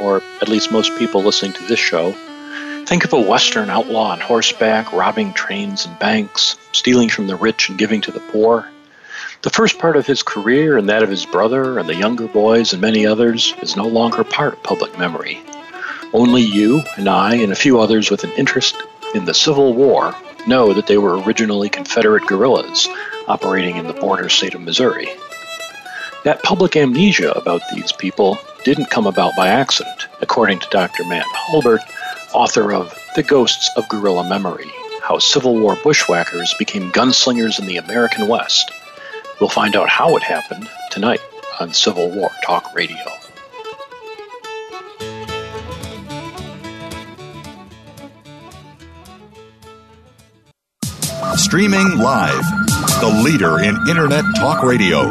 or at least most people listening to this show, think of a Western outlaw on horseback, robbing trains and banks, stealing from the rich and giving to the poor. The first part of his career and that of his brother and the younger boys and many others is no longer part of public memory. Only you and I and a few others with an interest in the Civil War know that they were originally Confederate guerrillas operating in the border state of Missouri. That public amnesia about these people didn't come about by accident, according to Dr. Matt Hulbert, author of The Ghosts of Guerrilla Memory How Civil War Bushwhackers Became Gunslingers in the American West. We'll find out how it happened tonight on Civil War Talk Radio. Streaming live, the leader in Internet Talk Radio,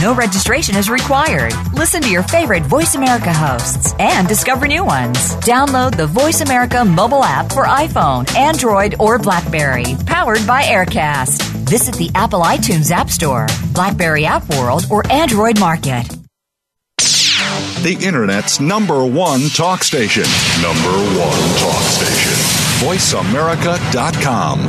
No registration is required. Listen to your favorite Voice America hosts and discover new ones. Download the Voice America mobile app for iPhone, Android, or Blackberry, powered by Aircast. Visit the Apple iTunes App Store, Blackberry App World, or Android Market. The Internet's number one talk station. Number one talk station. VoiceAmerica.com.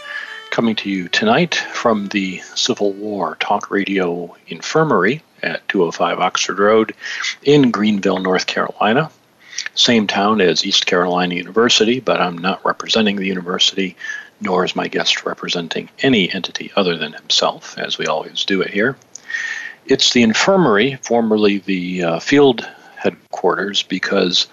coming to you tonight from the Civil War Talk Radio Infirmary at 205 Oxford Road in Greenville, North Carolina. Same town as East Carolina University, but I'm not representing the university, nor is my guest representing any entity other than himself, as we always do it here. It's the infirmary, formerly the uh, field headquarters, because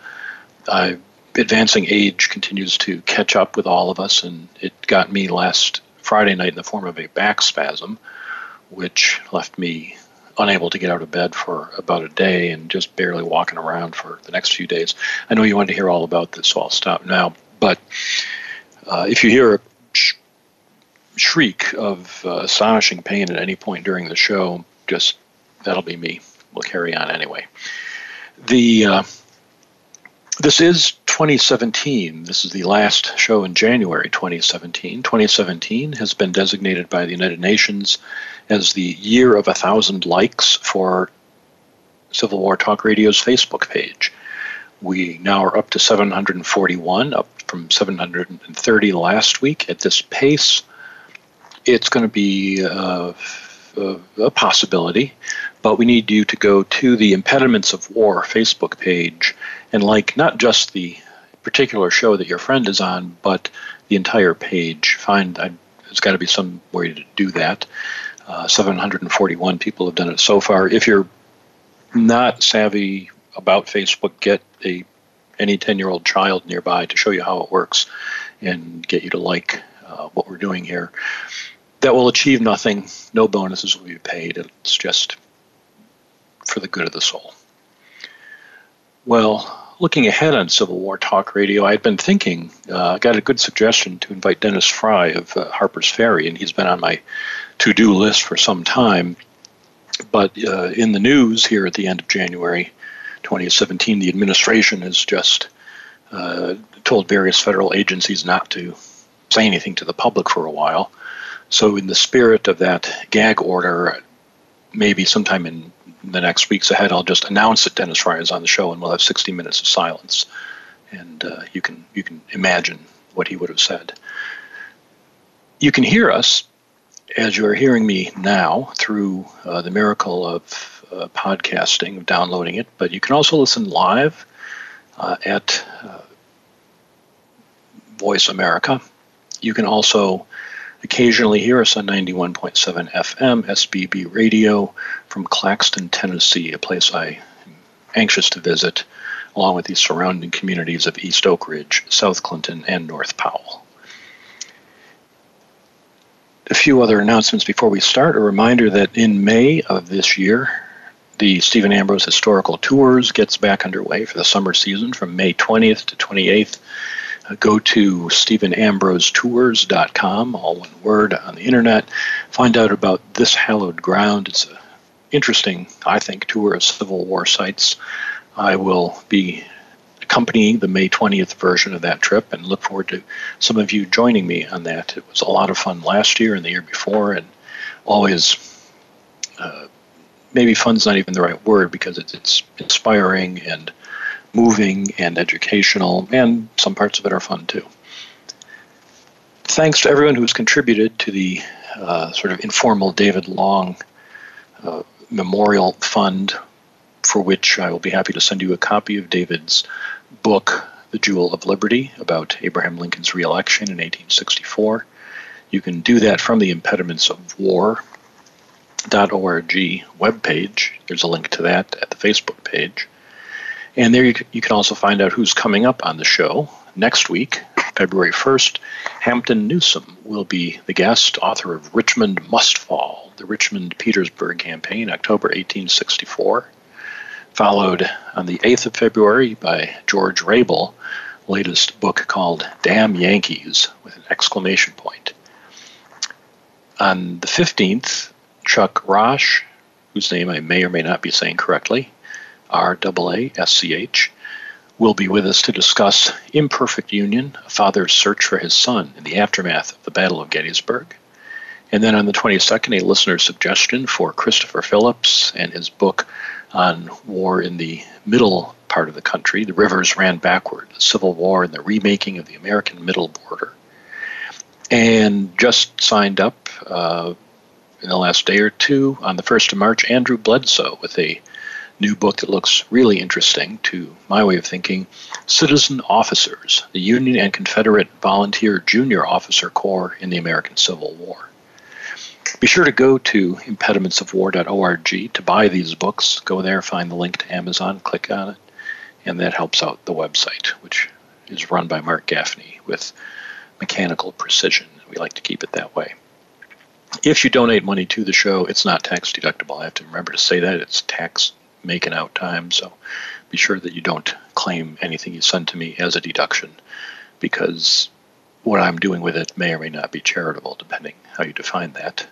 uh, advancing age continues to catch up with all of us, and it got me last Friday night in the form of a back spasm, which left me unable to get out of bed for about a day and just barely walking around for the next few days. I know you want to hear all about this, so I'll stop now. But uh, if you hear a sh- shriek of uh, astonishing pain at any point during the show, just that'll be me. We'll carry on anyway. The uh, this is 2017. This is the last show in January 2017. 2017 has been designated by the United Nations as the year of a thousand likes for Civil War Talk Radio's Facebook page. We now are up to 741, up from 730 last week. At this pace, it's going to be uh, a possibility, but we need you to go to the Impediments of War Facebook page and like not just the particular show that your friend is on, but the entire page. Find I, there's got to be some way to do that. Uh, 741 people have done it so far. If you're not savvy about Facebook, get a any 10 year old child nearby to show you how it works and get you to like uh, what we're doing here. That will achieve nothing. No bonuses will be paid. It's just for the good of the soul. Well, looking ahead on Civil War Talk Radio, I had been thinking, uh, I got a good suggestion to invite Dennis Frye of uh, Harper's Ferry, and he's been on my to do list for some time. But uh, in the news here at the end of January 2017, the administration has just uh, told various federal agencies not to say anything to the public for a while. So, in the spirit of that gag order, maybe sometime in the next weeks ahead, I'll just announce that Dennis Frye is on the show, and we'll have 60 minutes of silence, and uh, you can you can imagine what he would have said. You can hear us as you are hearing me now through uh, the miracle of uh, podcasting, of downloading it, but you can also listen live uh, at uh, Voice America. You can also occasionally hear us on 91.7 FM SBB radio from Claxton, Tennessee, a place I am anxious to visit, along with the surrounding communities of East Oak Ridge, South Clinton, and North Powell. A few other announcements before we start. A reminder that in May of this year, the Stephen Ambrose Historical Tours gets back underway for the summer season from May 20th to 28th. Go to StephenAmbroseTours.com, all one word, on the internet. Find out about this hallowed ground. It's an interesting, I think, tour of Civil War sites. I will be accompanying the May 20th version of that trip and look forward to some of you joining me on that. It was a lot of fun last year and the year before, and always. Uh, maybe fun's not even the right word because it's, it's inspiring and moving and educational, and some parts of it are fun too. Thanks to everyone who's contributed to the uh, sort of informal David Long uh, Memorial Fund, for which I will be happy to send you a copy of David's book, The Jewel of Liberty, about Abraham Lincoln's reelection in 1864. You can do that from the Impediments of War .org webpage. There's a link to that at the Facebook page. And there you can, you can also find out who's coming up on the show. Next week, February 1st, Hampton Newsom will be the guest, author of Richmond Must Fall, the Richmond Petersburg Campaign, October 1864. Followed on the 8th of February by George Rable, latest book called Damn Yankees, with an exclamation point. On the 15th, Chuck Raasch, whose name I may or may not be saying correctly, R A A S C H, will be with us to discuss Imperfect Union, a father's search for his son in the aftermath of the Battle of Gettysburg. And then on the 22nd, a listener suggestion for Christopher Phillips and his book on war in the middle part of the country. The rivers ran backward, the Civil War and the remaking of the American middle border. And just signed up uh, in the last day or two on the 1st of March, Andrew Bledsoe with a new book that looks really interesting to my way of thinking Citizen Officers, the Union and Confederate Volunteer Junior Officer Corps in the American Civil War. Be sure to go to impedimentsofwar.org to buy these books. Go there, find the link to Amazon, click on it, and that helps out the website, which is run by Mark Gaffney with mechanical precision. We like to keep it that way. If you donate money to the show, it's not tax deductible. I have to remember to say that. It's tax making out time. So be sure that you don't claim anything you send to me as a deduction because what I'm doing with it may or may not be charitable, depending how you define that.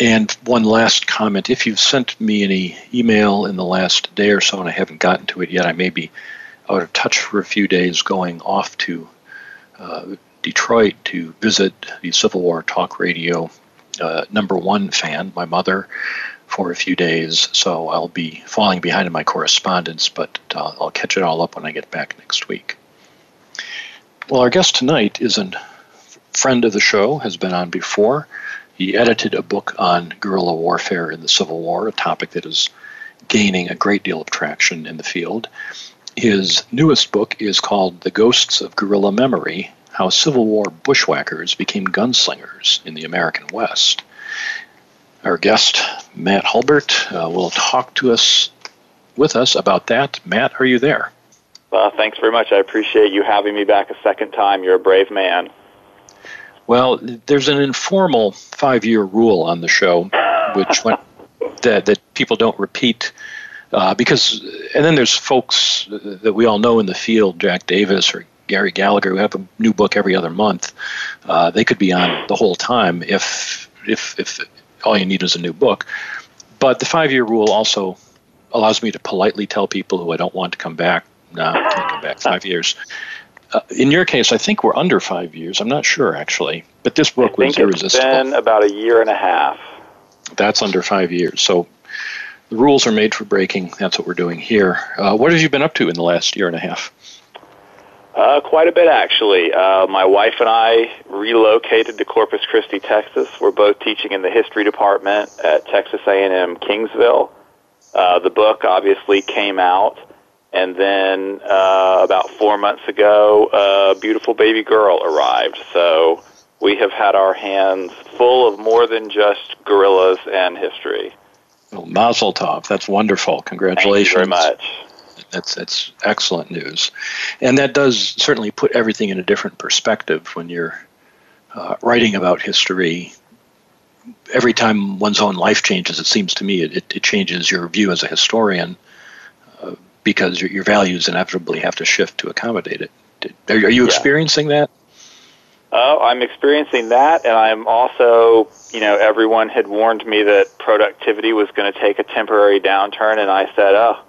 And one last comment if you've sent me any email in the last day or so and I haven't gotten to it yet, I may be out of touch for a few days going off to uh, Detroit to visit the Civil War Talk Radio uh, number one fan, my mother, for a few days, so I'll be falling behind in my correspondence, but uh, I'll catch it all up when I get back next week. Well, our guest tonight is a friend of the show, has been on before. He edited a book on guerrilla warfare in the Civil War, a topic that is gaining a great deal of traction in the field. His newest book is called The Ghosts of Guerrilla Memory How Civil War Bushwhackers Became Gunslingers in the American West. Our guest, Matt Hulbert, uh, will talk to us with us about that. Matt, are you there? Well, thanks very much. I appreciate you having me back a second time. You're a brave man. Well, there's an informal five-year rule on the show, which that that people don't repeat uh, because, and then there's folks that we all know in the field, Jack Davis or Gary Gallagher, who have a new book every other month. Uh, they could be on the whole time if if if all you need is a new book. But the five year rule also allows me to politely tell people who I don't want to come back No, can't come back five years. Uh, in your case, I think we're under five years. I'm not sure actually, but this book was irresistible. It's been about a year and a half. That's under five years. So the rules are made for breaking. That's what we're doing here. Uh, what have you been up to in the last year and a half? Uh, quite a bit, actually. Uh, my wife and I relocated to Corpus Christi, Texas. We're both teaching in the history department at Texas A&M Kingsville. Uh, the book obviously came out, and then uh, about four months ago, a beautiful baby girl arrived. So we have had our hands full of more than just guerrillas and history. Well, Mazel Tov. That's wonderful. Congratulations. Thank you very much. That's that's excellent news, and that does certainly put everything in a different perspective when you're uh, writing about history. Every time one's own life changes, it seems to me it, it changes your view as a historian uh, because your, your, values inevitably have to shift to accommodate it. Are, are you yeah. experiencing that? Oh, I'm experiencing that, and I'm also, you know, everyone had warned me that productivity was going to take a temporary downturn, and I said, oh,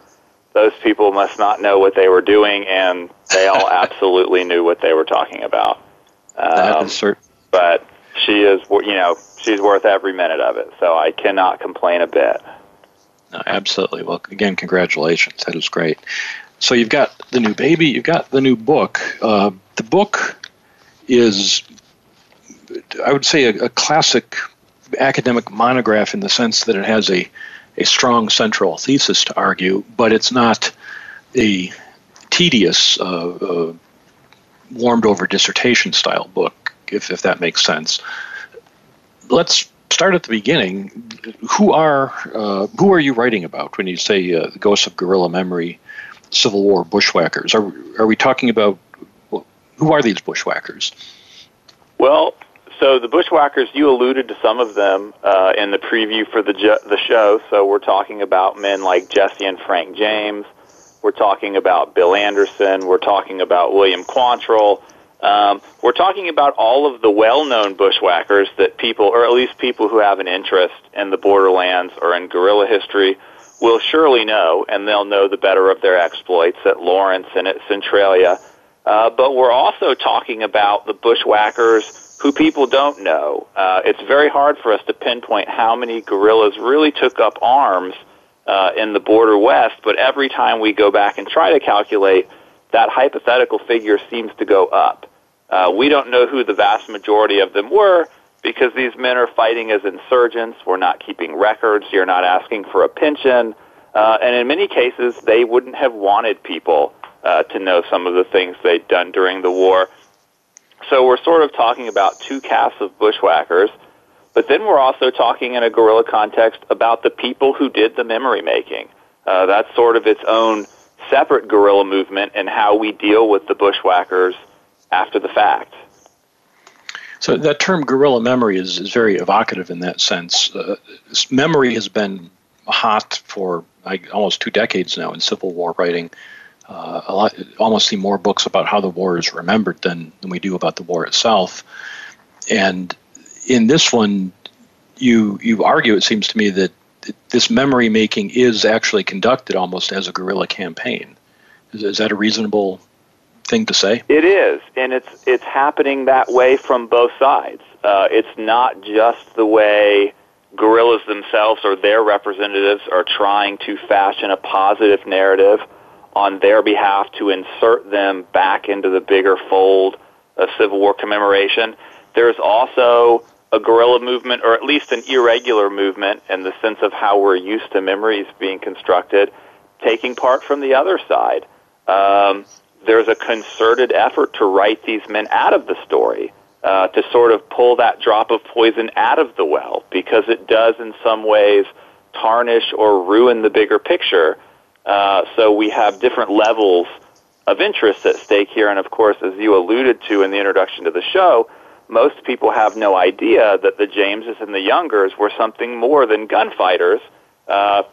those people must not know what they were doing, and they all absolutely knew what they were talking about. Um, that. But she is, you know, she's worth every minute of it, so I cannot complain a bit. No, absolutely. Well, again, congratulations. That is great. So you've got the new baby, you've got the new book. Uh, the book is, I would say, a, a classic academic monograph in the sense that it has a a strong central thesis to argue, but it's not a tedious, uh, uh, warmed over dissertation style book, if, if that makes sense. Let's start at the beginning. Who are uh, who are you writing about when you say uh, the ghosts of guerrilla memory, Civil War bushwhackers? Are are we talking about who are these bushwhackers? Well, so the Bushwhackers, you alluded to some of them uh, in the preview for the the show. So we're talking about men like Jesse and Frank James. We're talking about Bill Anderson. We're talking about William Quantrill. Um, we're talking about all of the well-known bushwhackers that people, or at least people who have an interest in the borderlands or in guerrilla history, will surely know, and they'll know the better of their exploits at Lawrence and at Centralia. Uh, but we're also talking about the bushwhackers who people don't know. Uh, it's very hard for us to pinpoint how many guerrillas really took up arms uh, in the border west, but every time we go back and try to calculate, that hypothetical figure seems to go up. Uh, we don't know who the vast majority of them were because these men are fighting as insurgents. We're not keeping records. You're not asking for a pension. Uh, and in many cases, they wouldn't have wanted people uh, to know some of the things they'd done during the war. So we're sort of talking about two castes of bushwhackers, but then we're also talking in a guerrilla context about the people who did the memory making. Uh, that's sort of its own separate guerrilla movement and how we deal with the bushwhackers after the fact. So that term guerrilla memory is, is very evocative in that sense. Uh, memory has been hot for like, almost two decades now in Civil War writing uh, a lot, almost see more books about how the war is remembered than, than we do about the war itself. And in this one, you you argue, it seems to me, that this memory making is actually conducted almost as a guerrilla campaign. Is, is that a reasonable thing to say? It is, and it's it's happening that way from both sides. Uh, it's not just the way guerrillas themselves or their representatives are trying to fashion a positive narrative on their behalf to insert them back into the bigger fold of Civil War commemoration. There's also a guerrilla movement, or at least an irregular movement in the sense of how we're used to memories being constructed, taking part from the other side. Um, there's a concerted effort to write these men out of the story, uh, to sort of pull that drop of poison out of the well, because it does in some ways tarnish or ruin the bigger picture uh, so we have different levels of interest at stake here. And of course, as you alluded to in the introduction to the show, most people have no idea that the Jameses and the Youngers were something more than gunfighters. Uh,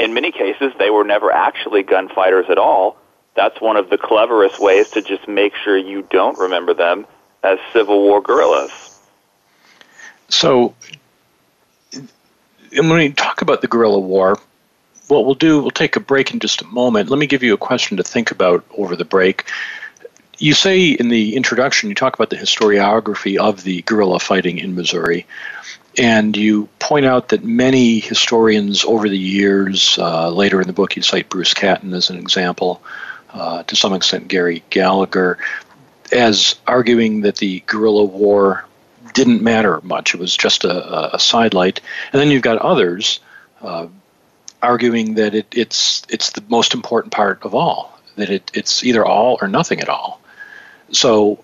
in many cases, they were never actually gunfighters at all. That's one of the cleverest ways to just make sure you don't remember them as Civil War guerrillas. So, when we talk about the guerrilla war, what we'll do, we'll take a break in just a moment. Let me give you a question to think about over the break. You say in the introduction, you talk about the historiography of the guerrilla fighting in Missouri, and you point out that many historians over the years, uh, later in the book, you cite Bruce Catton as an example, uh, to some extent, Gary Gallagher, as arguing that the guerrilla war didn't matter much. It was just a, a sidelight. And then you've got others uh, arguing that it, it's, it's the most important part of all, that it, it's either all or nothing at all. So,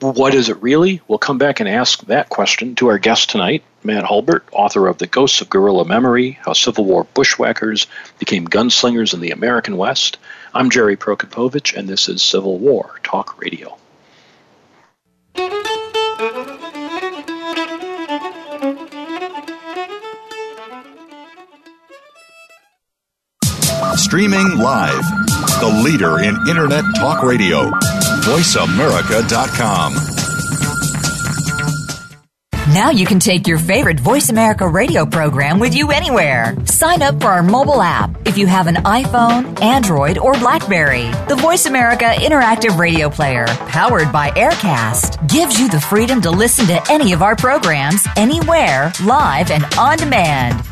what is it really? We'll come back and ask that question to our guest tonight, Matt Hulbert, author of The Ghosts of Guerrilla Memory How Civil War Bushwhackers Became Gunslingers in the American West. I'm Jerry Prokopowicz, and this is Civil War Talk Radio. Streaming live, the leader in Internet Talk Radio VoiceAmerica.com. Now you can take your favorite Voice America radio program with you anywhere. Sign up for our mobile app if you have an iPhone, Android, or Blackberry. The Voice America Interactive Radio Player, powered by Aircast, gives you the freedom to listen to any of our programs anywhere, live and on demand.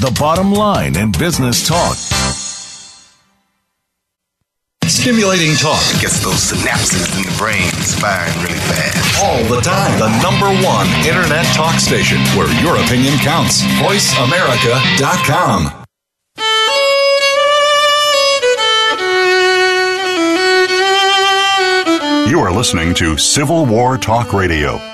the bottom line in business talk. Stimulating talk gets those synapses in the brain firing really fast. All the time. The number one internet talk station where your opinion counts. VoiceAmerica.com. You are listening to Civil War Talk Radio.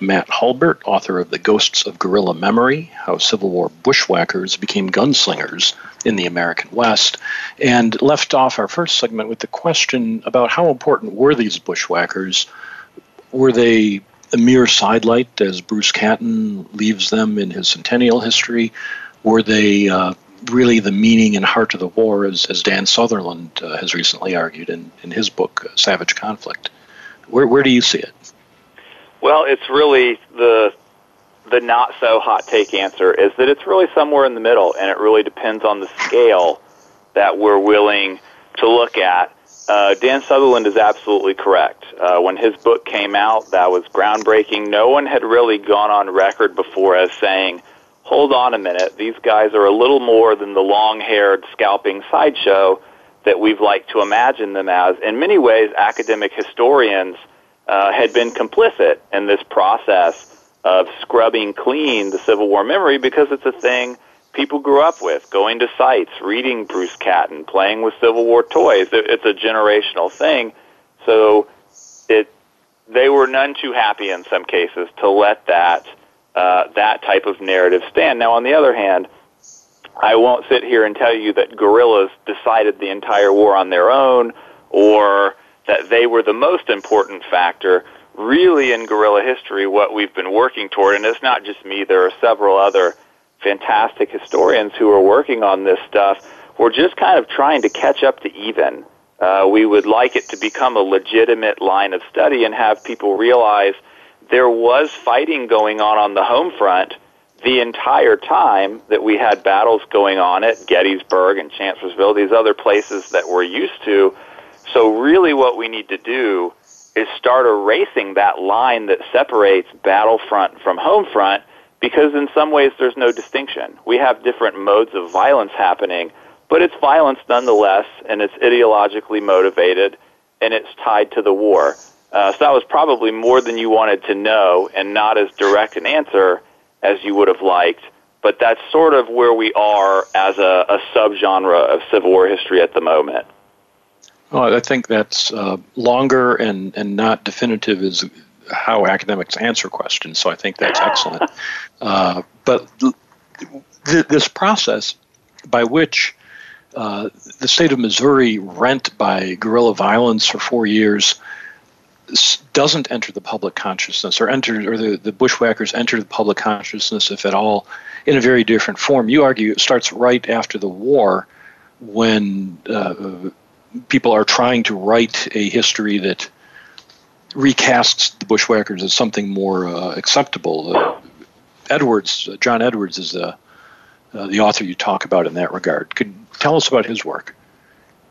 Matt Hulbert, author of The Ghosts of Guerrilla Memory How Civil War Bushwhackers Became Gunslingers in the American West, and left off our first segment with the question about how important were these bushwhackers? Were they a mere sidelight as Bruce Catton leaves them in his centennial history? Were they uh, really the meaning and heart of the war, as, as Dan Sutherland uh, has recently argued in, in his book, uh, Savage Conflict. Where, where do you see it? Well, it's really the the not so hot take answer is that it's really somewhere in the middle, and it really depends on the scale that we're willing to look at. Uh, Dan Sutherland is absolutely correct. Uh, when his book came out, that was groundbreaking. No one had really gone on record before as saying hold on a minute, these guys are a little more than the long-haired scalping sideshow that we've liked to imagine them as. In many ways, academic historians uh, had been complicit in this process of scrubbing clean the Civil War memory because it's a thing people grew up with, going to sites, reading Bruce Catton, playing with Civil War toys. It's a generational thing. So it they were none too happy in some cases to let that uh, that type of narrative stand. Now, on the other hand, I won't sit here and tell you that guerrillas decided the entire war on their own or that they were the most important factor. Really, in guerrilla history, what we've been working toward, and it's not just me, there are several other fantastic historians who are working on this stuff. We're just kind of trying to catch up to even. Uh, we would like it to become a legitimate line of study and have people realize – there was fighting going on on the home front the entire time that we had battles going on at Gettysburg and Chancellorsville, these other places that we're used to. So really what we need to do is start erasing that line that separates battlefront from home front because in some ways there's no distinction. We have different modes of violence happening, but it's violence nonetheless, and it's ideologically motivated, and it's tied to the war. Uh, so that was probably more than you wanted to know, and not as direct an answer as you would have liked. But that's sort of where we are as a, a subgenre of Civil War history at the moment. Well, I think that's uh, longer and, and not definitive is how academics answer questions. So I think that's excellent. Uh, but th- this process by which uh, the state of Missouri rent by guerrilla violence for four years doesn't enter the public consciousness or enter or the, the bushwhackers enter the public consciousness if at all in a very different form you argue it starts right after the war when uh, people are trying to write a history that recasts the bushwhackers as something more uh, acceptable. Uh, Edwards, uh, John Edwards, is the uh, the author you talk about in that regard. Could tell us about his work.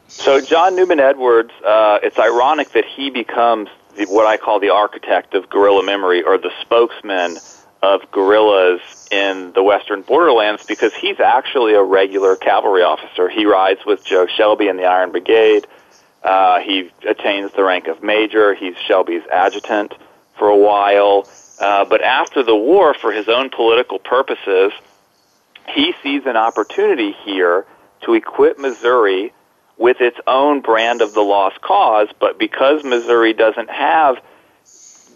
So John Newman Edwards, uh, it's ironic that he becomes the, what I call the architect of guerrilla memory or the spokesman of guerrillas in the western borderlands because he's actually a regular cavalry officer. He rides with Joe Shelby in the Iron Brigade. Uh, he attains the rank of major. He's Shelby's adjutant for a while. Uh, but after the war, for his own political purposes, he sees an opportunity here to equip Missouri with its own brand of the lost cause. But because Missouri doesn't have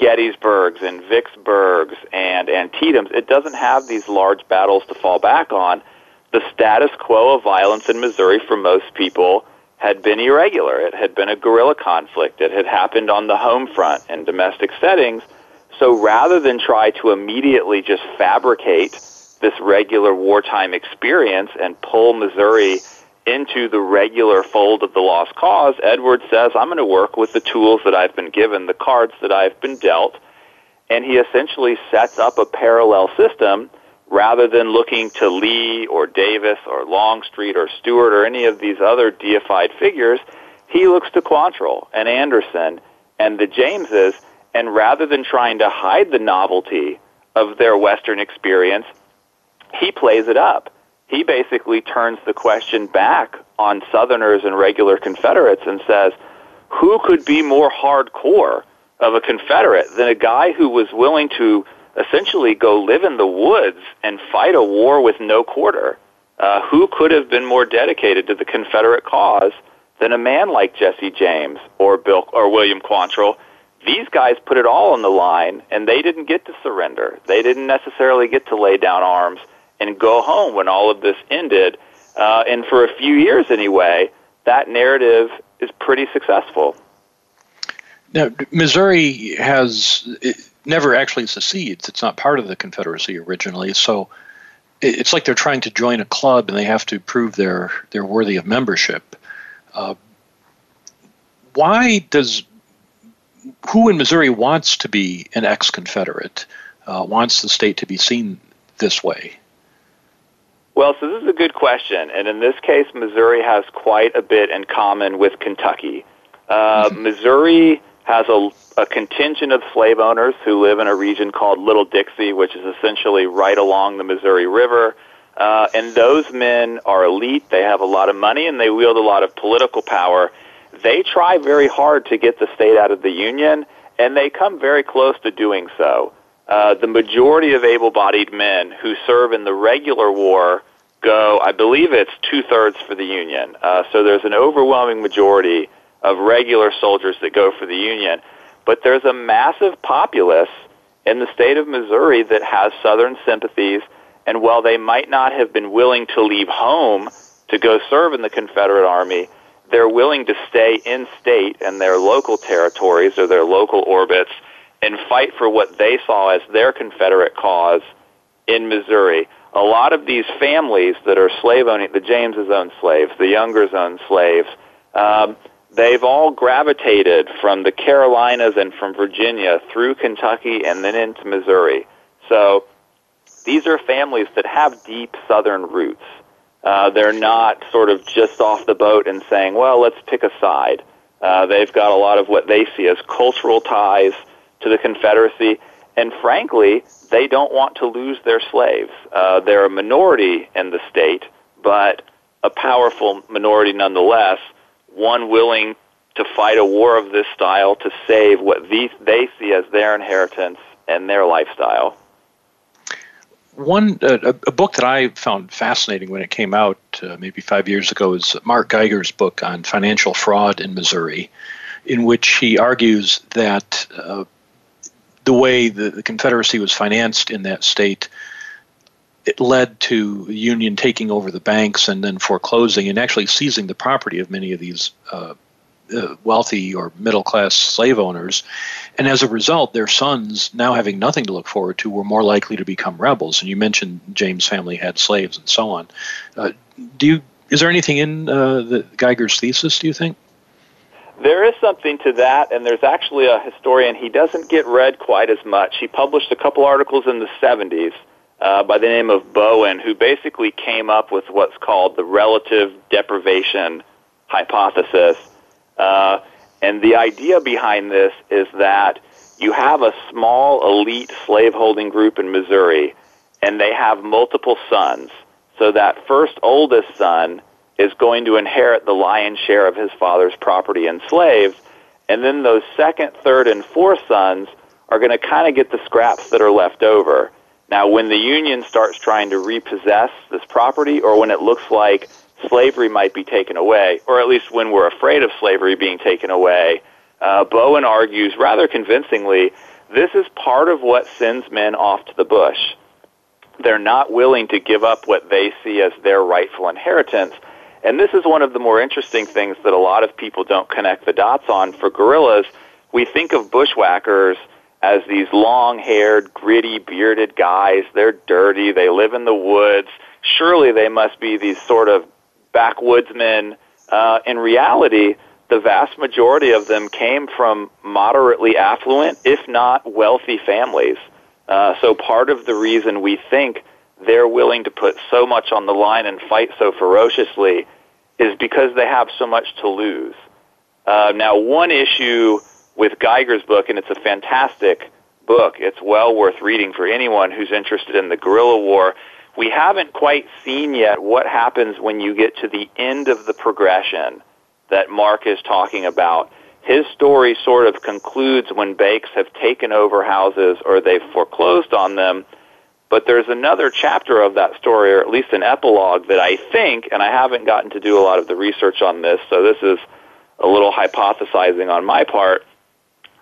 Gettysburgs and Vicksburgs and Antietam's, it doesn't have these large battles to fall back on. The status quo of violence in Missouri for most people had been irregular. It had been a guerrilla conflict. It had happened on the home front in domestic settings. So rather than try to immediately just fabricate this regular wartime experience and pull Missouri into the regular fold of the lost cause, Edwards says, I'm going to work with the tools that I've been given, the cards that I've been dealt, and he essentially sets up a parallel system rather than looking to Lee or Davis or Longstreet or Stuart or any of these other deified figures, he looks to Quantrill and Anderson and the Jameses, and rather than trying to hide the novelty of their Western experience, he plays it up he basically turns the question back on Southerners and regular Confederates and says, who could be more hardcore of a Confederate than a guy who was willing to essentially go live in the woods and fight a war with no quarter? Uh, who could have been more dedicated to the Confederate cause than a man like Jesse James or Bill or William Quantrill? These guys put it all on the line, and they didn't get to surrender. They didn't necessarily get to lay down arms and go home when all of this ended. Uh, and for a few years anyway, that narrative is pretty successful. Now, Missouri has never actually secedes. It's not part of the Confederacy originally, so it's like they're trying to join a club and they have to prove they're they're worthy of membership. Uh, why does who in Missouri wants to be an ex-Confederate? Uh, wants the state to be seen this way? Well, so this is a good question, and in this case, Missouri has quite a bit in common with Kentucky. Uh, mm-hmm. Missouri has a, a contingent of slave owners who live in a region called Little Dixie, which is essentially right along the Missouri River. Uh, and those men are elite. They have a lot of money and they wield a lot of political power. They try very hard to get the state out of the Union, and they come very close to doing so. Uh, the majority of able-bodied men who serve in the regular war go, I believe it's two-thirds for the Union. Uh, so there's an overwhelming majority of regular soldiers that go for the Union. But there's a massive populace in the state of Missouri that has Southern sympathies, and while they might not have been willing to leave home to go serve in the Confederate Army, they're willing to stay in state in their local territories or their local orbits and fight for what they saw as their Confederate cause in Missouri. A lot of these families that are slave owning, the Jameses own slaves, the Youngers own slaves, um, they've all gravitated from the Carolinas and from Virginia through Kentucky and then into Missouri. So these are families that have deep Southern roots. Uh, they're not sort of just off the boat and saying, well, let's pick a side. Uh, they've got a lot of what they see as cultural ties to the Confederacy, and frankly, they don't want to lose their slaves. Uh, they're a minority in the state, but a powerful minority nonetheless, one willing to fight a war of this style to save what these, they see as their inheritance and their lifestyle. One uh, a book that I found fascinating when it came out uh, maybe five years ago is Mark Geiger's book on financial fraud in Missouri, in which he argues that uh, the way the, the Confederacy was financed in that state it led to the Union taking over the banks and then foreclosing and actually seizing the property of many of these uh, uh, wealthy or middle class slave owners. And as a result, their sons, now having nothing to look forward to, were more likely to become rebels. And you mentioned James' family had slaves and so on. Uh, do you, is there anything in uh, the Geiger's thesis, do you think? There is something to that, and there's actually a historian. He doesn't get read quite as much. He published a couple articles in the 70s uh, by the name of Bowen, who basically came up with what's called the relative deprivation hypothesis. Uh, and the idea behind this is that you have a small elite slaveholding group in Missouri, and they have multiple sons. So that first oldest son is going to inherit the lion's share of his father's property and slaves, and then those second, third, and fourth sons are going to kind of get the scraps that are left over. Now, when the Union starts trying to repossess this property, or when it looks like slavery might be taken away, or at least when we're afraid of slavery being taken away, uh, Bowen argues rather convincingly this is part of what sends men off to the bush. They're not willing to give up what they see as their rightful inheritance. And this is one of the more interesting things that a lot of people don't connect the dots on. For guerrillas, we think of bushwhackers as these long haired, gritty, bearded guys. They're dirty, they live in the woods. Surely they must be these sort of backwoodsmen. Uh, in reality, the vast majority of them came from moderately affluent, if not wealthy families. Uh, so part of the reason we think they're willing to put so much on the line and fight so ferociously is because they have so much to lose. Uh, now, one issue with Geiger's book, and it's a fantastic book, it's well worth reading for anyone who's interested in the guerrilla war, we haven't quite seen yet what happens when you get to the end of the progression that Mark is talking about. His story sort of concludes when Bakes have taken over houses or they've foreclosed on them. But there's another chapter of that story, or at least an epilogue, that I think, and I haven't gotten to do a lot of the research on this, so this is a little hypothesizing on my part.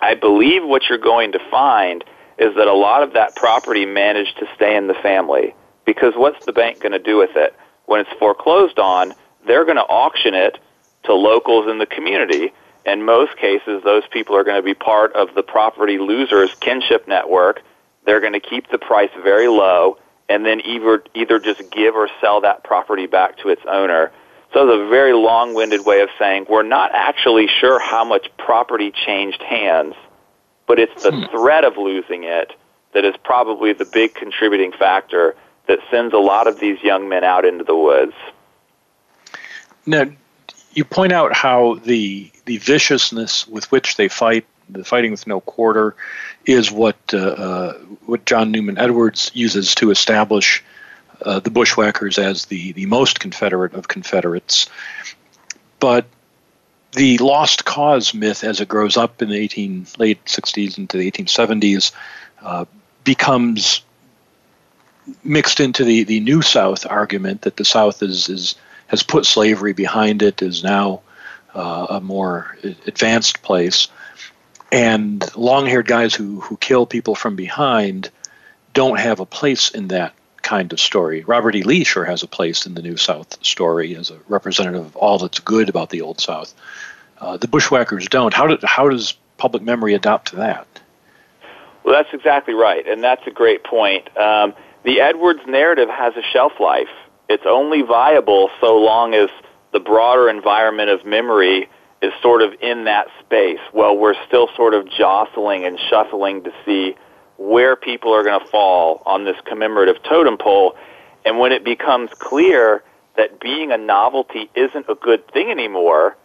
I believe what you're going to find is that a lot of that property managed to stay in the family because what's the bank going to do with it? When it's foreclosed on, they're going to auction it to locals in the community. In most cases, those people are going to be part of the property losers kinship network. They're going to keep the price very low and then either, either just give or sell that property back to its owner. So it's a very long-winded way of saying we're not actually sure how much property changed hands, but it's the hmm. threat of losing it that is probably the big contributing factor that sends a lot of these young men out into the woods. Now, you point out how the the viciousness with which they fight, the fighting with no quarter, is what uh, uh, what John Newman Edwards uses to establish uh, the Bushwhackers as the the most Confederate of Confederates. But the lost cause myth, as it grows up in the 18 late 60s into the 1870s, uh, becomes mixed into the, the New South argument that the South is, is has put slavery behind it, is now uh, a more advanced place. And long haired guys who, who kill people from behind don't have a place in that kind of story. Robert E. Lee sure has a place in the New South story as a representative of all that's good about the Old South. Uh, the Bushwhackers don't. How, did, how does public memory adapt to that? Well, that's exactly right, and that's a great point. Um, the Edwards narrative has a shelf life. It's only viable so long as the broader environment of memory is sort of in that space. Well, we're still sort of jostling and shuffling to see where people are going to fall on this commemorative totem pole. And when it becomes clear that being a novelty isn't a good thing anymore,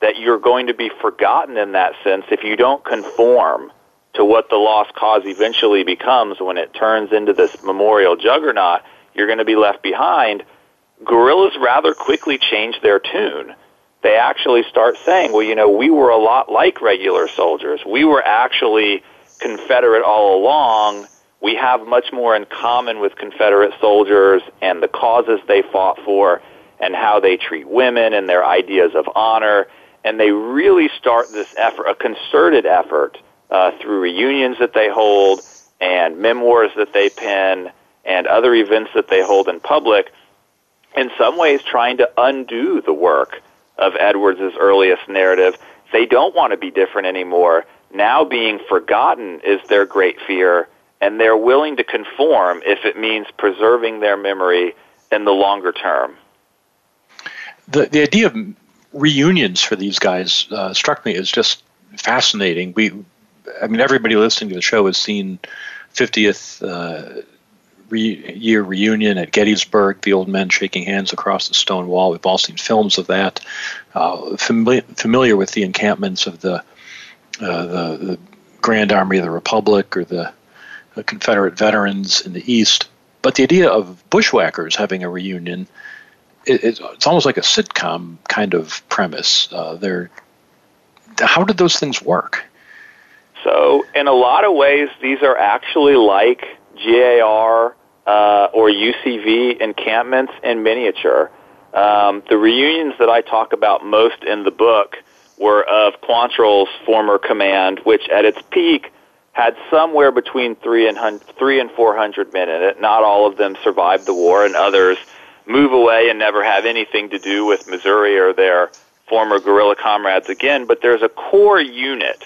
that you're going to be forgotten in that sense if you don't conform to what the lost cause eventually becomes when it turns into this memorial juggernaut, you're going to be left behind. Guerrillas rather quickly change their tune. They actually start saying, well, you know, we were a lot like regular soldiers. We were actually Confederate all along. We have much more in common with Confederate soldiers and the causes they fought for and how they treat women and their ideas of honor. And they really start this effort, a concerted effort, uh, through reunions that they hold and memoirs that they pen and other events that they hold in public, in some ways trying to undo the work of Edwards' earliest narrative. They don't want to be different anymore. Now being forgotten is their great fear, and they're willing to conform if it means preserving their memory in the longer term. The, the idea of reunions for these guys uh, struck me as just fascinating. We, I mean, everybody listening to the show has seen 50th uh, re- year reunion at Gettysburg, the old men shaking hands across the stone wall. We've all seen films of that. Uh, familiar, familiar with the encampments of the, uh, the, the Grand Army of the Republic or the, Confederate veterans in the East. But the idea of bushwhackers having a reunion, it, it's, it's almost like a sitcom kind of premise. Uh, how did those things work? So, in a lot of ways, these are actually like GAR uh, or UCV encampments in miniature. Um, the reunions that I talk about most in the book were of Quantrill's former command, which at its peak had somewhere between three and three and four hundred men in it. Not all of them survived the war, and others move away and never have anything to do with Missouri or their former guerrilla comrades again. But there's a core unit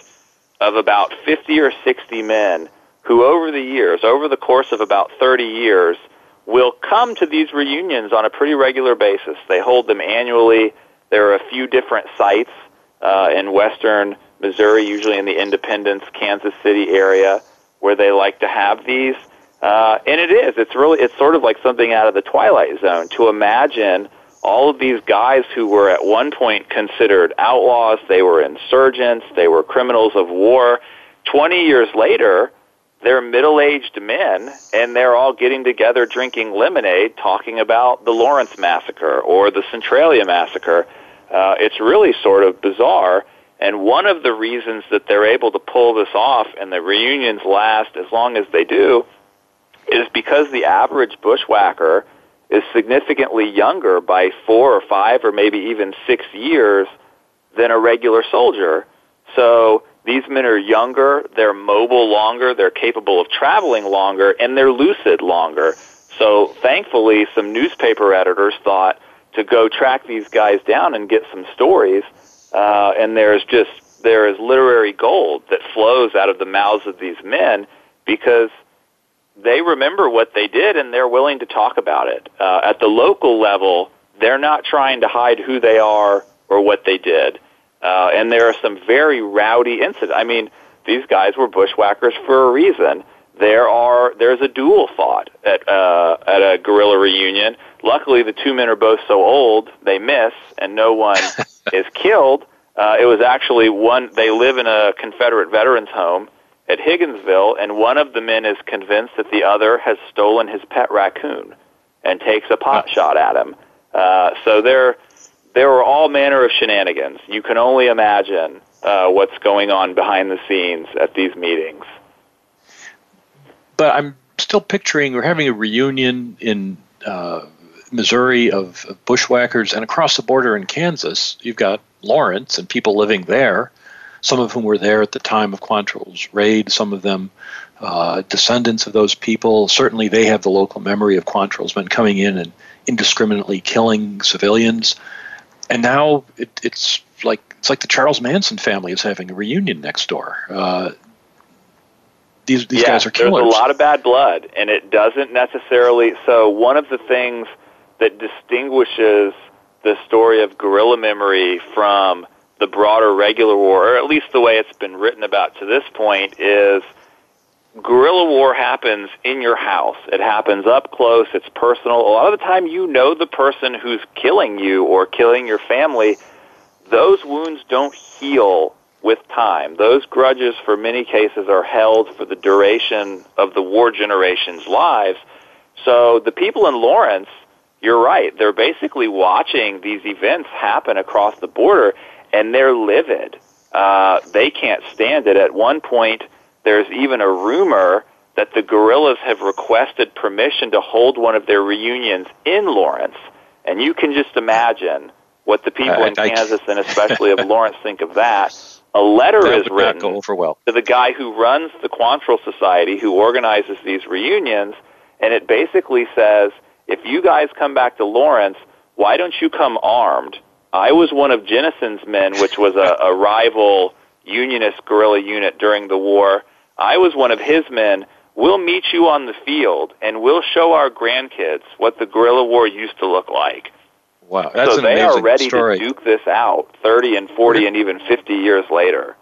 of about 50 or 60 men who over the years, over the course of about 30 years, will come to these reunions on a pretty regular basis. They hold them annually. There are a few different sites uh, in western Missouri, usually in the Independence, Kansas City area, where they like to have these. Uh, and it is. It's really. It's sort of like something out of the Twilight Zone to imagine all of these guys who were at one point considered outlaws, they were insurgents, they were criminals of war. 20 years later, they're middle-aged men and they're all getting together drinking lemonade talking about the Lawrence massacre or the Centralia massacre. Uh, it's really sort of bizarre. And one of the reasons that they're able to pull this off and the reunions last as long as they do is because the average bushwhacker is significantly younger by four or five or maybe even six years than a regular soldier. So these men are younger, they're mobile longer, they're capable of traveling longer, and they're lucid longer. So thankfully, some newspaper editors thought to go track these guys down and get some stories. Uh, and there's just there is literary gold that flows out of the mouths of these men because they remember what they did and they're willing to talk about it. Uh, at the local level, they're not trying to hide who they are or what they did. Uh, and there are some very rowdy incidents. I mean, these guys were bushwhackers for a reason. There are there's a duel fought at uh, at a guerrilla reunion. Luckily, the two men are both so old they miss, and no one is killed. Uh, it was actually one. They live in a Confederate veterans home, at Higginsville, and one of the men is convinced that the other has stolen his pet raccoon and takes a pot shot at him. Uh, so there, there were all manner of shenanigans. You can only imagine uh, what's going on behind the scenes at these meetings. But I'm still picturing we're having a reunion in uh, Missouri of, of bushwhackers, and across the border in Kansas, you've got Lawrence and people living there some of whom were there at the time of Quantrill's raid, some of them uh, descendants of those people. Certainly, they have the local memory of Quantrill's men coming in and indiscriminately killing civilians. And now it, it's like it's like the Charles Manson family is having a reunion next door. Uh, these these yeah, guys are killers. There's a lot of bad blood, and it doesn't necessarily. So one of the things that distinguishes the story of guerrilla memory from the broader regular war, or at least the way it's been written about to this point, is guerrilla war happens in your house. It happens up close. It's personal. A lot of the time, you know the person who's killing you or killing your family. those wounds don't heal with time. Those grudges, for many cases, are held for the duration of the war generation's lives. So the people in Lawrence, you're right, they're basically watching these events happen across the border, and they're livid. Uh, they can't stand it. At one point, there's even a rumor that the guerrillas have requested permission to hold one of their reunions in Lawrence. And you can just imagine what the people in I, Kansas and especially of Lawrence think of that. A letter is written well. to the guy who runs the Quantrill Society, who organizes these reunions, and it basically says, if you guys come back to Lawrence, why don't you come armed? I was one of Jennison's men, which was a, a rival Unionist guerrilla unit during the war. I was one of his men. We'll meet you on the field, and we'll show our grandkids what the guerrilla war used to look like. Wow, that's so they are ready story. to duke this out 30 and 40 and even 50 years later.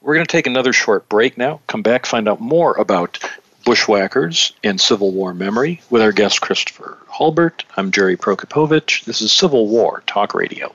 We're going to take another short break now. Come back, find out more about bushwhackers and Civil War memory with our guest Christopher Hulbert. I'm Jerry Prokopowicz. This is Civil War Talk Radio.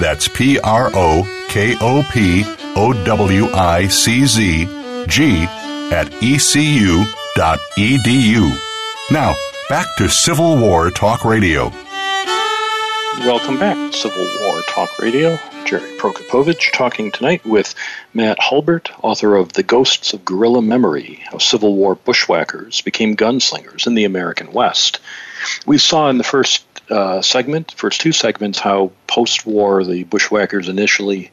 That's P R O K O P O W I C Z G at ecu.edu. Now, back to Civil War Talk Radio. Welcome back, Civil War Talk Radio. Jerry Prokopowicz talking tonight with Matt Hulbert, author of The Ghosts of Guerrilla Memory How Civil War Bushwhackers Became Gunslingers in the American West. We saw in the first uh, segment, first two segments, how post war the bushwhackers initially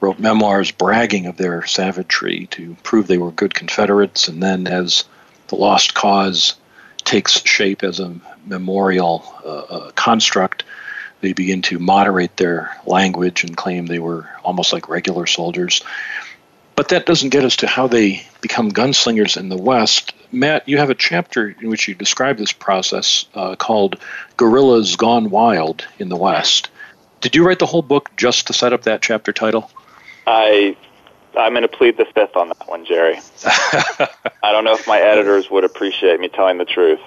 wrote memoirs bragging of their savagery to prove they were good Confederates, and then as the lost cause takes shape as a memorial uh, uh, construct, they begin to moderate their language and claim they were almost like regular soldiers. But that doesn't get us to how they become gunslingers in the West. Matt, you have a chapter in which you describe this process uh, called Guerrillas Gone Wild in the West. Did you write the whole book just to set up that chapter title? I I'm going to plead the fifth on that one, Jerry. I don't know if my editors would appreciate me telling the truth.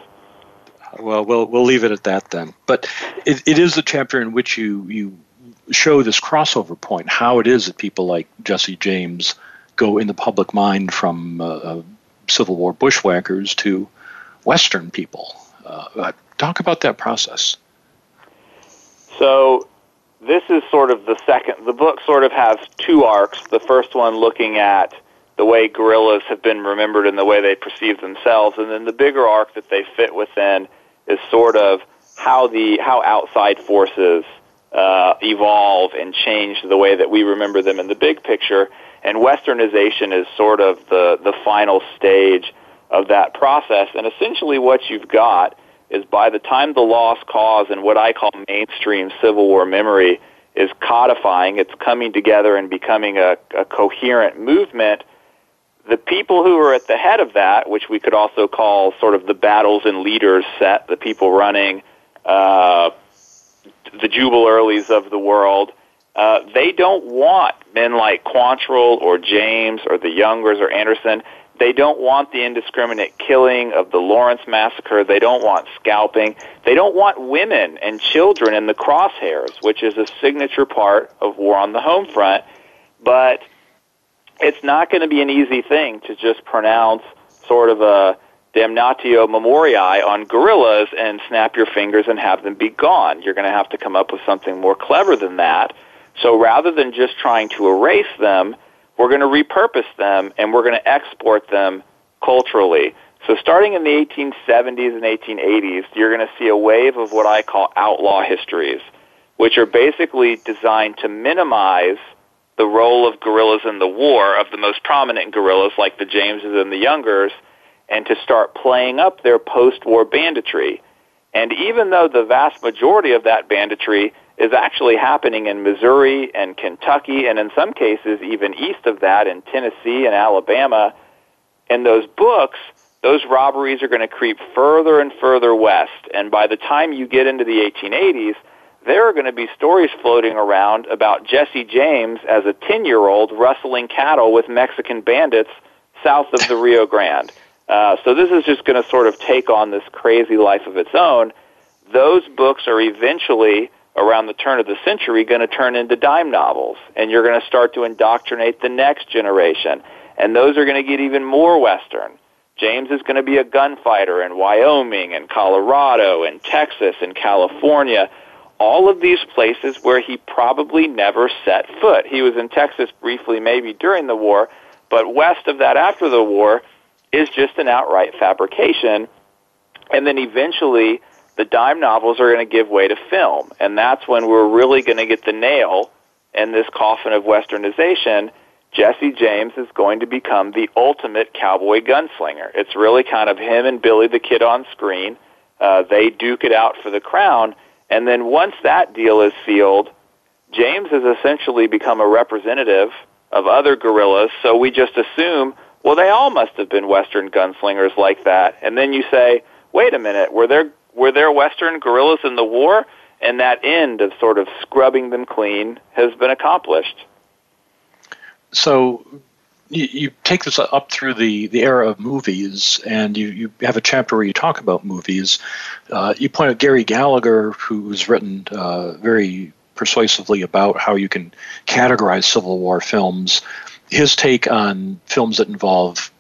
Well, we'll we'll leave it at that then. But it, it is the chapter in which you you show this crossover point, how it is that people like Jesse James go in the public mind from uh, uh Civil War bushwhackers to Western people. Uh, talk about that process. So, this is sort of the second. The book sort of has two arcs. The first one looking at the way guerrillas have been remembered and the way they perceive themselves, and then the bigger arc that they fit within is sort of how the how outside forces uh, evolve and change the way that we remember them in the big picture. And westernization is sort of the the final stage of that process. And essentially, what you've got is by the time the lost cause and what I call mainstream Civil War memory is codifying, it's coming together and becoming a, a coherent movement, the people who are at the head of that, which we could also call sort of the battles and leaders set, the people running uh, the Jubal of the world, uh, they don't want men like Quantrill or James or the Youngers or Anderson. They don't want the indiscriminate killing of the Lawrence massacre. They don't want scalping. They don't want women and children in the crosshairs, which is a signature part of War on the Home Front. But it's not going to be an easy thing to just pronounce sort of a damnatio memoriae on guerrillas and snap your fingers and have them be gone. You're going to have to come up with something more clever than that. So rather than just trying to erase them, we're going to repurpose them and we're going to export them culturally. So starting in the 1870s and 1880s, you're going to see a wave of what I call outlaw histories, which are basically designed to minimize the role of guerrillas in the war, of the most prominent guerrillas like the Jameses and the Youngers, and to start playing up their post-war banditry. And even though the vast majority of that banditry is actually happening in Missouri and Kentucky, and in some cases even east of that in Tennessee and Alabama. In those books, those robberies are going to creep further and further west. And by the time you get into the 1880s, there are going to be stories floating around about Jesse James as a 10 year old rustling cattle with Mexican bandits south of the Rio Grande. Uh, so this is just going to sort of take on this crazy life of its own. Those books are eventually around the turn of the century going to turn into dime novels and you're going to start to indoctrinate the next generation. And those are going to get even more western. James is going to be a gunfighter in wyoming and colorado and texas and california. All of these places where he probably never set foot. He was in texas briefly maybe during the war but west of that after the war is just an outright fabrication. And then eventually the dime novels are going to give way to film. And that's when we're really going to get the nail in this coffin of westernization. Jesse James is going to become the ultimate cowboy gunslinger. It's really kind of him and Billy the Kid on screen. Uh, they duke it out for the crown. And then once that deal is sealed, James has essentially become a representative of other guerrillas. So we just assume, well, they all must have been Western gunslingers like that. And then you say, wait a minute, were there were there Western guerrillas in the war? And that end of sort of scrubbing them clean has been accomplished. So you, you, take this up through the, the era of movies, and you, you have a chapter where you talk about movies. Uh, you point out Gary Gallagher, who's written uh, very persuasively about how you can categorize Civil War films. His take on films that involve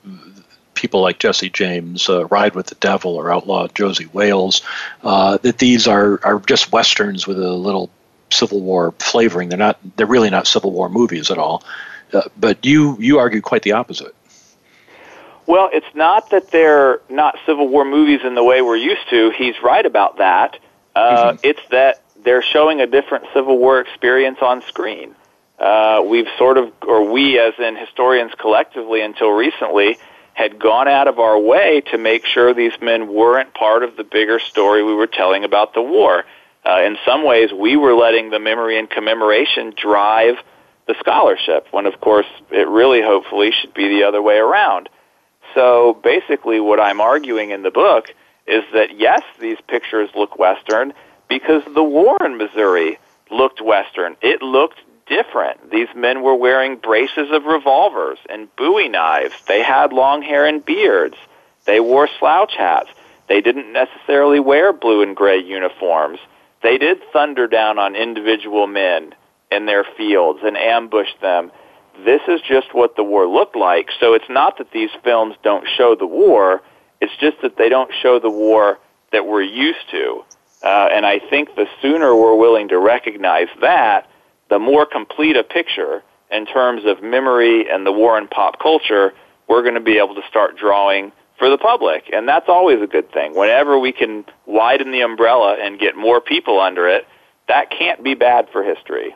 people like Jesse James, uh, Ride with the Devil, or Outlaw Josey Wales, uh, that these are, are just westerns with a little Civil War flavoring. They're not. They're really not Civil War movies at all. Uh, but you you argue quite the opposite. Well, it's not that they're not Civil War movies in the way we're used to. He's right about that. Uh, mm-hmm. It's that they're showing a different Civil War experience on screen. Uh, we've sort of, or we as in historians collectively until recently, had gone out of our way to make sure these men weren't part of the bigger story we were telling about the war. Uh, in some ways, we were letting the memory and commemoration drive the scholarship, when of course it really hopefully should be the other way around. So basically, what I'm arguing in the book is that yes, these pictures look Western because the war in Missouri looked Western. It looked different. These men were wearing braces of revolvers and bowie knives. They had long hair and beards. They wore slouch hats. They didn't necessarily wear blue and gray uniforms. They did thunder down on individual men in their fields and ambush them. This is just what the war looked like. So it's not that these films don't show the war. It's just that they don't show the war that we're used to. Uh, and I think the sooner we're willing to recognize that, the more complete a picture in terms of memory and the war in pop culture we're going to be able to start drawing for the public. And that's always a good thing. Whenever we can widen the umbrella and get more people under it, that can't be bad for history.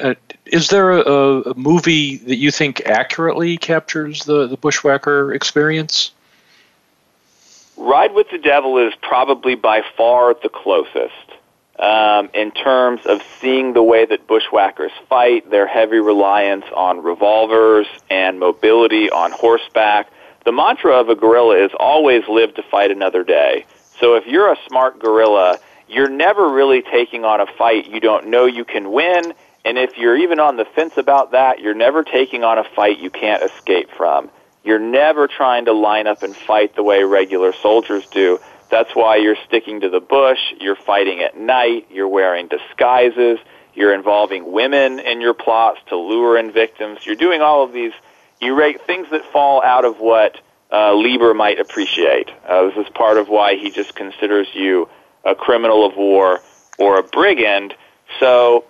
Uh, is there a, a, movie that you think accurately captures the, the bushwhacker experience? Ride with the Devil is probably by far the closest um, in terms of seeing the way that bushwhackers fight, their heavy reliance on revolvers and mobility on horseback. The mantra of a guerrilla is always live to fight another day. So if you're a smart guerrilla, you're never really taking on a fight you don't know you can win. And if you're even on the fence about that, you're never taking on a fight you can't escape from. You're never trying to line up and fight the way regular soldiers do. That's why you're sticking to the bush, you're fighting at night, you're wearing disguises, you're involving women in your plots to lure in victims. You're doing all of these you rate things that fall out of what uh, Lieber might appreciate. Uh, this is part of why he just considers you a criminal of war or a brigand. So,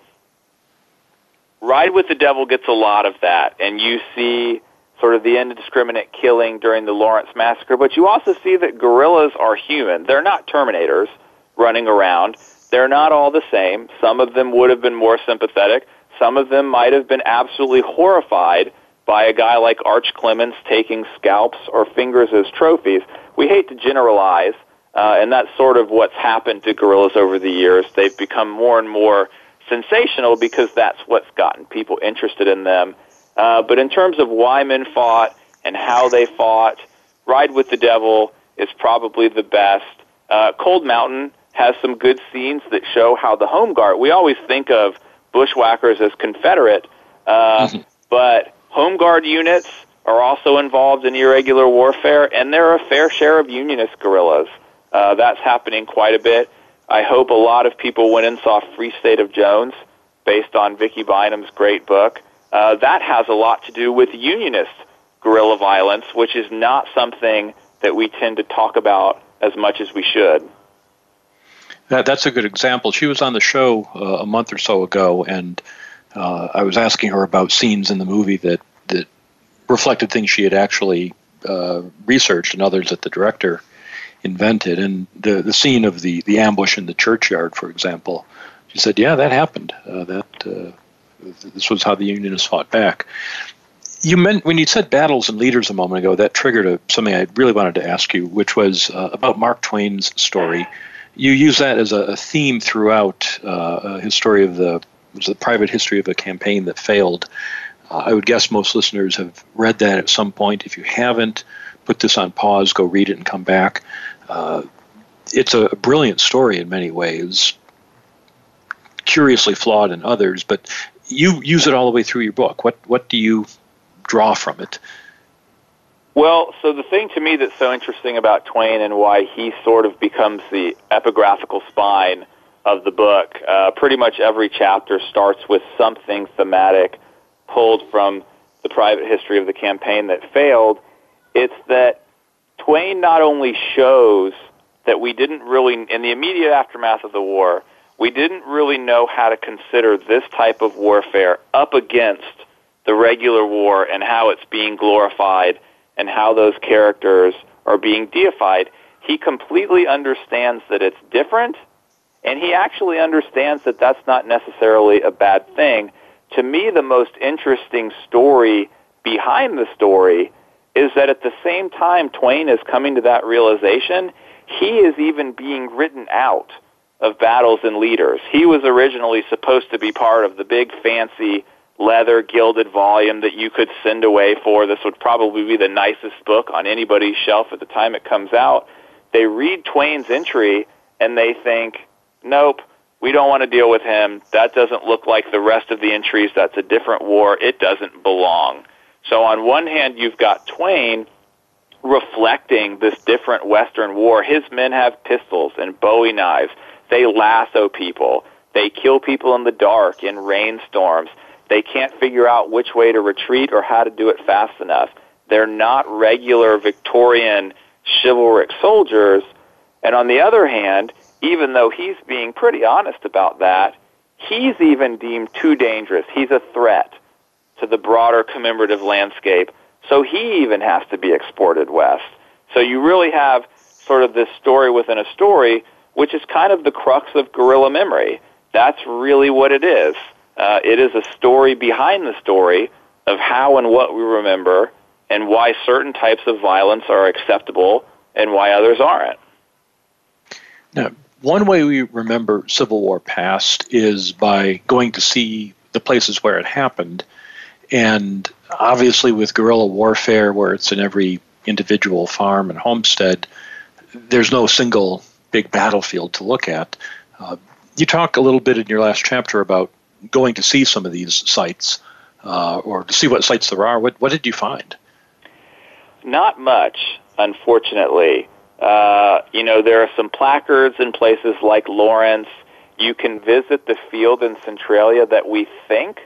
Ride with the Devil gets a lot of that, and you see sort of the indiscriminate killing during the Lawrence massacre, but you also see that guerrillas are human. They're not Terminators running around. They're not all the same. Some of them would have been more sympathetic. Some of them might have been absolutely horrified by a guy like Arch Clements taking scalps or fingers as trophies. We hate to generalize, uh, and that's sort of what's happened to guerrillas over the years. They've become more and more sensational because that's what's gotten people interested in them. Uh, but in terms of why men fought and how they fought, Ride with the Devil is probably the best. Uh, Cold Mountain has some good scenes that show how the Home Guard, we always think of bushwhackers as Confederate, uh, mm-hmm. but Home Guard units are also involved in irregular warfare, and there are a fair share of Unionist guerrillas. Uh, that's happening quite a bit. I hope a lot of people went and saw Free State of Jones, based on Vicki Bynum's great book. Uh, that has a lot to do with Unionist guerrilla violence, which is not something that we tend to talk about as much as we should. That, that's a good example. She was on the show uh, a month or so ago, and uh, I was asking her about scenes in the movie that that reflected things she had actually uh, researched and others that the director invented. And the the scene of the the ambush in the churchyard, for example, she said, "Yeah, that happened. Uh, that this was how the Unionists fought back." You meant when you said battles and leaders a moment ago, that triggered a, something I really wanted to ask you, which was uh, about Mark Twain's story. You use that as a, a theme throughout uh, his story of the was the private history of a campaign that failed. Uh, I would guess most listeners have read that at some point. If you haven't, put this on pause, go read it, and come back. Uh, it's a brilliant story in many ways, curiously flawed in others, but you use it all the way through your book. What what do you draw from it? Well, so the thing to me that's so interesting about Twain and why he sort of becomes the epigraphical spine of the book. Uh, pretty much every chapter starts with something thematic pulled from the private history of the campaign that failed. It's that Twain not only shows that we didn't really, in the immediate aftermath of the war, we didn't really know how to consider this type of warfare up against the regular war and how it's being glorified and how those characters are being deified. He completely understands that it's different and he actually understands that that's not necessarily a bad thing. To me, the most interesting story behind the story is that at the same time Twain is coming to that realization, he is even being written out of battles and leaders. He was originally supposed to be part of the big fancy leather gilded volume that you could send away for. This would probably be the nicest book on anybody's shelf at the time it comes out. They read Twain's entry and they think, nope, we don't want to deal with him. That doesn't look like the rest of the entries. That's a different war. It doesn't belong. So on one hand, you've got Twain reflecting this different Western war. His men have pistols and bowie knives. They lasso people. They kill people in the dark in rainstorms. They can't figure out which way to retreat or how to do it fast enough. They're not regular Victorian chivalric soldiers. And on the other hand, even though he's being pretty honest about that, he's even deemed too dangerous. He's a threat to the broader commemorative landscape. So he even has to be exported west. So you really have sort of this story within a story, which is kind of the crux of guerrilla memory. That's really what it is. Uh, it is a story behind the story of how and what we remember and why certain types of violence are acceptable and why others aren't. Now, one way we remember Civil War past is by going to see the places where it happened. And obviously, with guerrilla warfare, where it's in every individual farm and homestead, there's no single big battlefield to look at. Uh, you talk a little bit in your last chapter about going to see some of these sites uh, or to see what sites there are. What, what did you find? Not much, unfortunately. Uh, you know, there are some placards in places like Lawrence. You can visit the field in Centralia that we think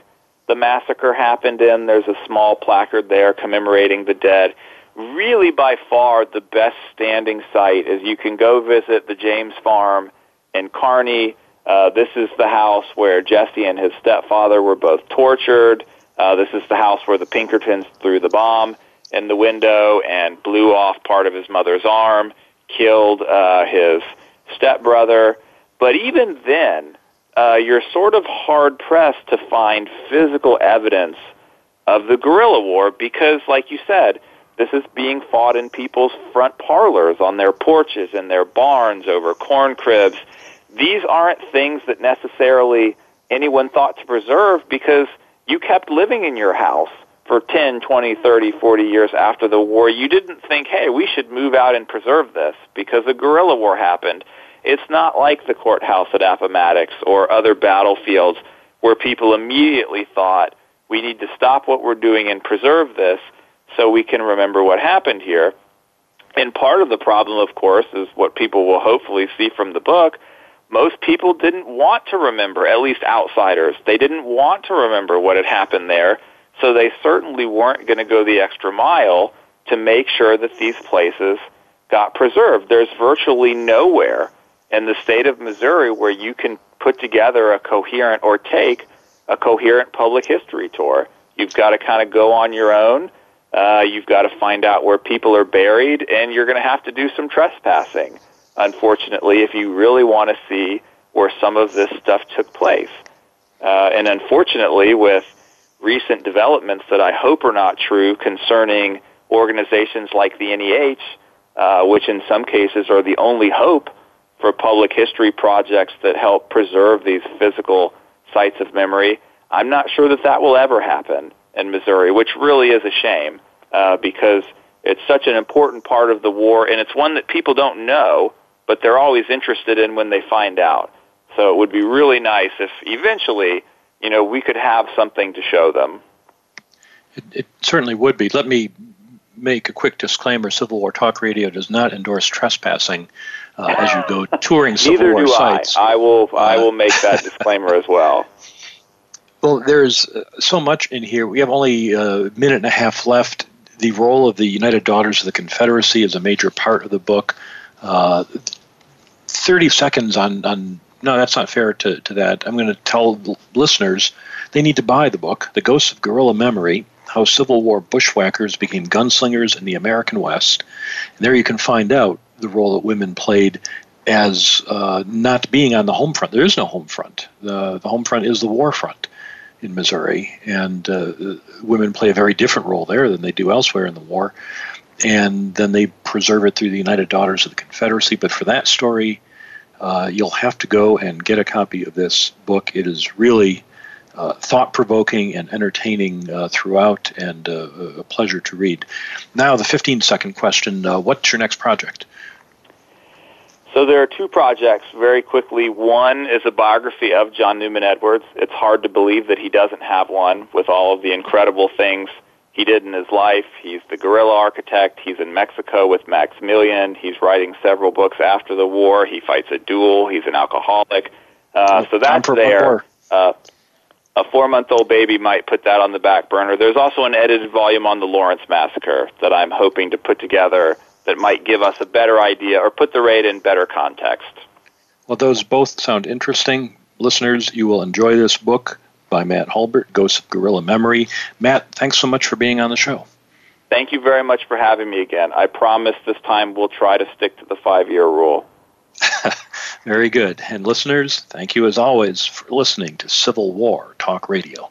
the massacre happened in. There's a small placard there commemorating the dead. Really, by far, the best standing site is you can go visit the James Farm in Kearney. Uh, this is the house where Jesse and his stepfather were both tortured. Uh, this is the house where the Pinkertons threw the bomb in the window and blew off part of his mother's arm killed uh, his stepbrother. But even then, uh, you're sort of hard pressed to find physical evidence of the guerrilla war because, like you said, this is being fought in people's front parlors, on their porches, in their barns, over corn cribs. These aren't things that necessarily anyone thought to preserve because you kept living in your house for 10, 20, 30, 40 years after the war, you didn't think, hey, we should move out and preserve this because a guerrilla war happened. It's not like the courthouse at Appomattox or other battlefields where people immediately thought, we need to stop what we're doing and preserve this so we can remember what happened here. And part of the problem, of course, is what people will hopefully see from the book. Most people didn't want to remember, at least outsiders. They didn't want to remember what had happened there so they certainly weren't going to go the extra mile to make sure that these places got preserved. There's virtually nowhere in the state of Missouri where you can put together a coherent or take a coherent public history tour. You've got to kind of go on your own. Uh, you've got to find out where people are buried, and you're going to have to do some trespassing, unfortunately, if you really want to see where some of this stuff took place. Uh, and unfortunately, with recent developments that I hope are not true concerning organizations like the NEH, uh, which in some cases are the only hope for public history projects that help preserve these physical sites of memory. I'm not sure that that will ever happen in Missouri, which really is a shame uh, because it's such an important part of the war, and it's one that people don't know, but they're always interested in when they find out. So it would be really nice if eventually you know, we could have something to show them. It, it certainly would be. Let me make a quick disclaimer Civil War Talk Radio does not endorse trespassing uh, as you go touring Civil Neither War do sites. I. I will, I will make that disclaimer as well. Well, there's uh, so much in here. We have only a minute and a half left. The role of the United Daughters of the Confederacy is a major part of the book. Uh, 30 seconds on, on no, that's not fair to, to that. I'm going to tell listeners they need to buy the book, The Ghosts of Guerrilla Memory How Civil War Bushwhackers Became Gunslingers in the American West. And there you can find out the role that women played as uh, not being on the home front. There is no home front. The, the home front is the war front in Missouri, and uh, women play a very different role there than they do elsewhere in the war. And then they preserve it through the United Daughters of the Confederacy. But for that story, uh, you'll have to go and get a copy of this book. It is really uh, thought provoking and entertaining uh, throughout and uh, a pleasure to read. Now, the 15 second question uh, What's your next project? So, there are two projects very quickly. One is a biography of John Newman Edwards. It's hard to believe that he doesn't have one with all of the incredible things he did in his life. He's the guerrilla architect. He's in Mexico with Maximilian. He's writing several books after the war. He fights a duel. He's an alcoholic. Uh, so that's there. Uh, a four-month-old baby might put that on the back burner. There's also an edited volume on the Lawrence Massacre that I'm hoping to put together that might give us a better idea or put the rate in better context. Well, those both sound interesting. Listeners, you will enjoy this book by Matt Hulbert, Ghosts of Guerrilla Memory. Matt, thanks so much for being on the show. Thank you very much for having me again. I promise this time we'll try to stick to the five year rule. very good. And listeners, thank you as always for listening to Civil War Talk Radio.